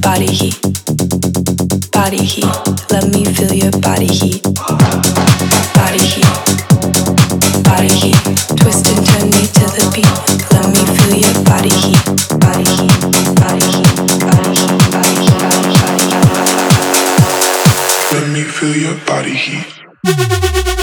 Body heat, body heat. Let me feel your body heat, body heat, body heat. Twist and turn me to the beat. Let me feel your body heat, body heat, body heat, body heat, body heat, body heat. Let me feel your body heat.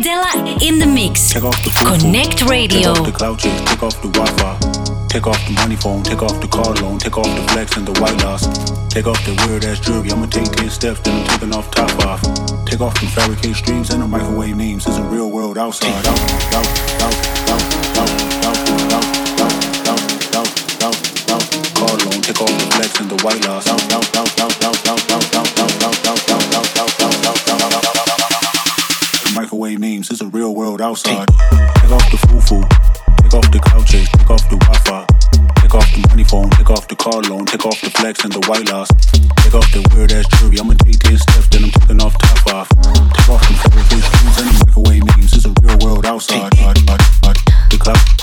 Dela in the mix. Take off The CONNCT Radio. Take off the cloud chase, take off the Wi-Fi. Take off the money phone, take off the car loan, take off the flex and the white loss. Take off the weird ass jewelry, I'ma take 10 steps, then I'm taking off top off. Take off the fabricate streams and the microwave names, it's a real world outside. Out, out, out, out, out, out, out, out, out, out, out, out, car loan, take off the flex and the white loss. Out, out, out, out, out. real world outside. Take off the fufu, take off the couches, take off the Wi-Fi. Take off the money phone, take off the car loan, take off the flex and the white loss. Take off the weird ass jewelry, I'ma take 10 steps, then I'm taking off top off. Take off the four-foot shoes and the microwave memes, it's a real world outside. The cloud.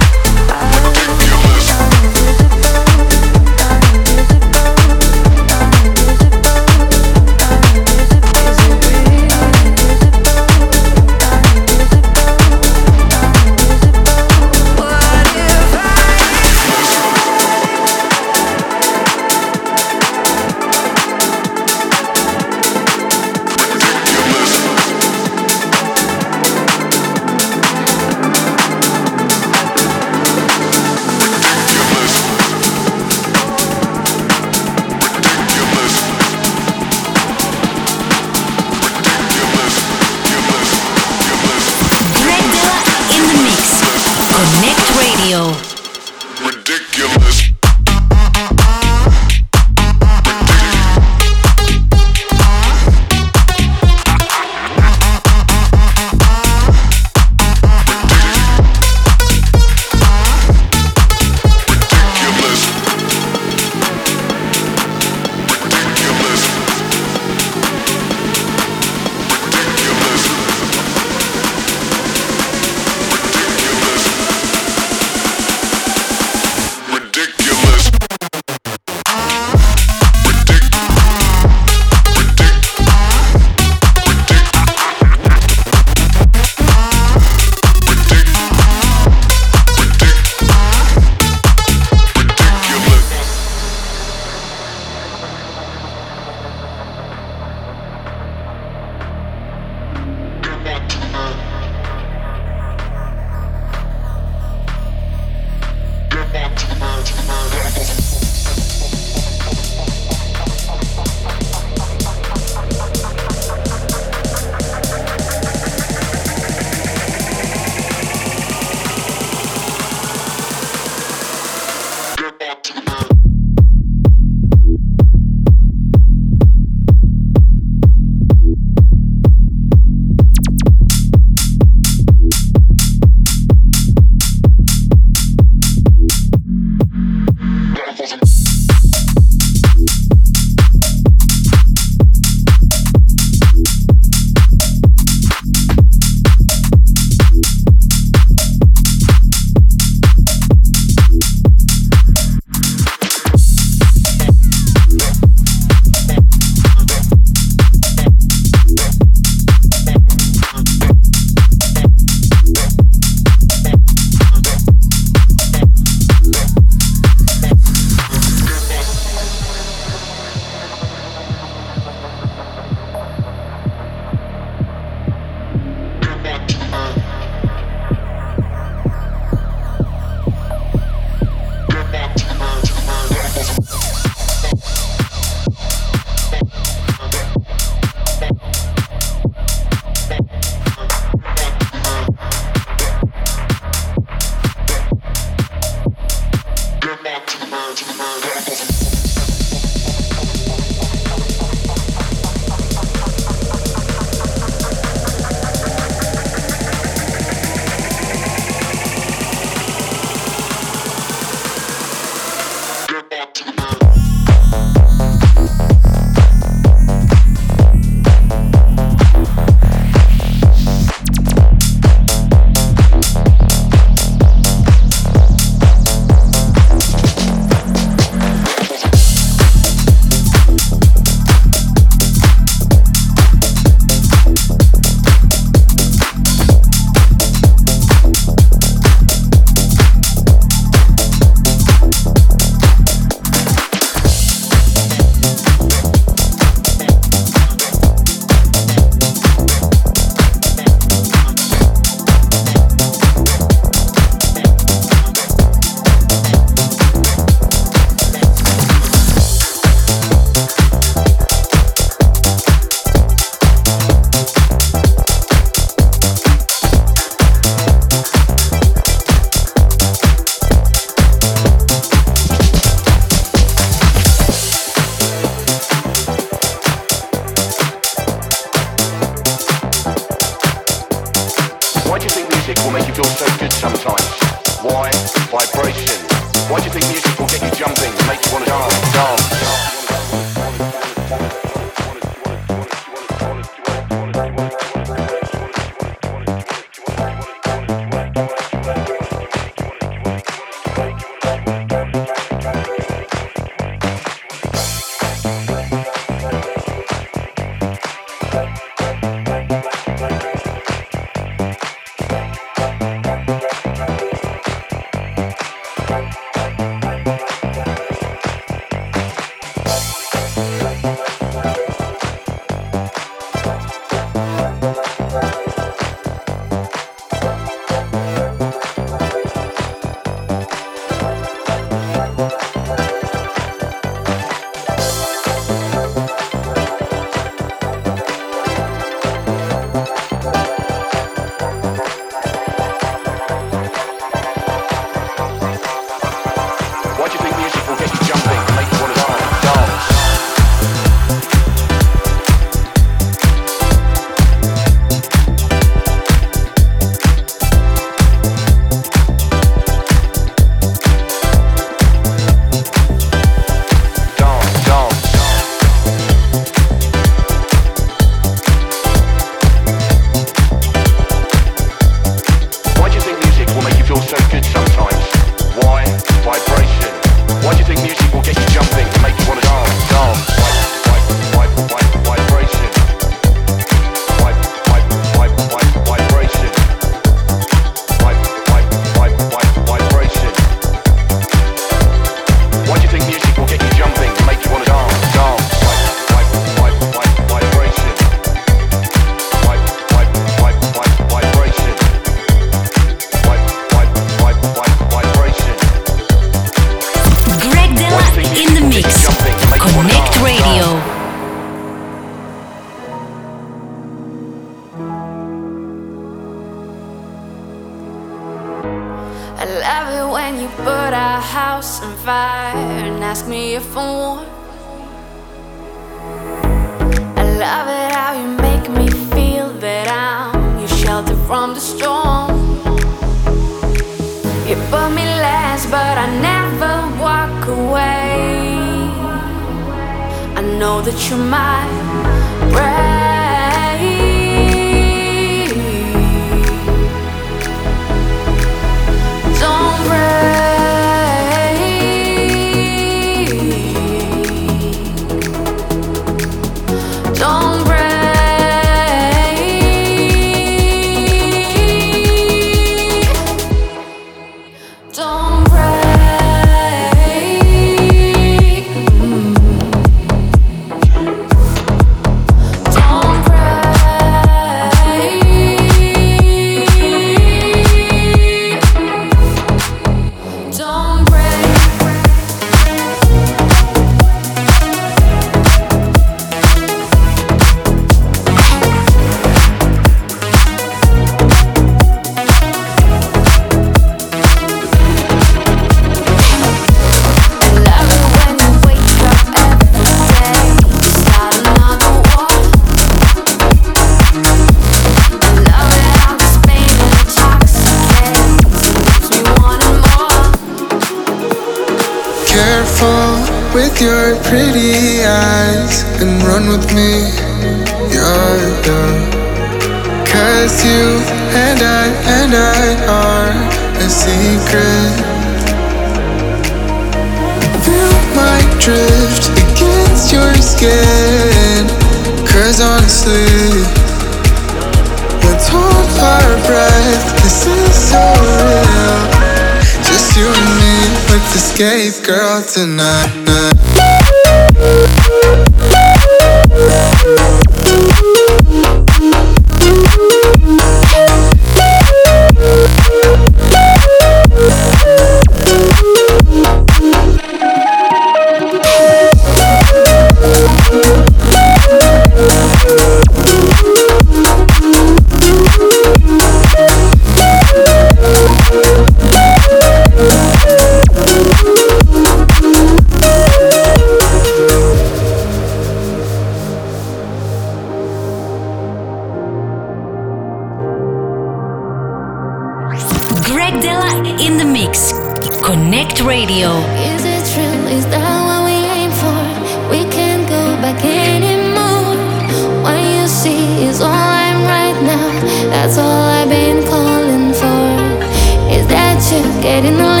in the